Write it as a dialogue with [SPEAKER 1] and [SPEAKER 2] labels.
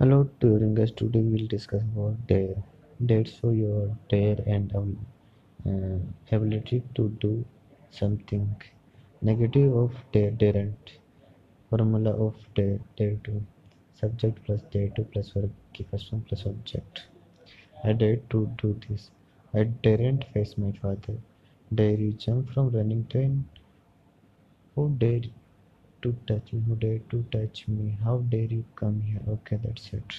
[SPEAKER 1] Hello touring guys, today we'll discuss about dare. Dare show your dare and uh, ability to do something. Negative of dare, daren't. Formula of dare, dare to. Subject plus dare to plus verb, person plus object. I dared to do this. I daren't face my father. Dare you jump from running train? Who dare to touch me? Who dare to touch me? How dare you come here? Okay, that's it.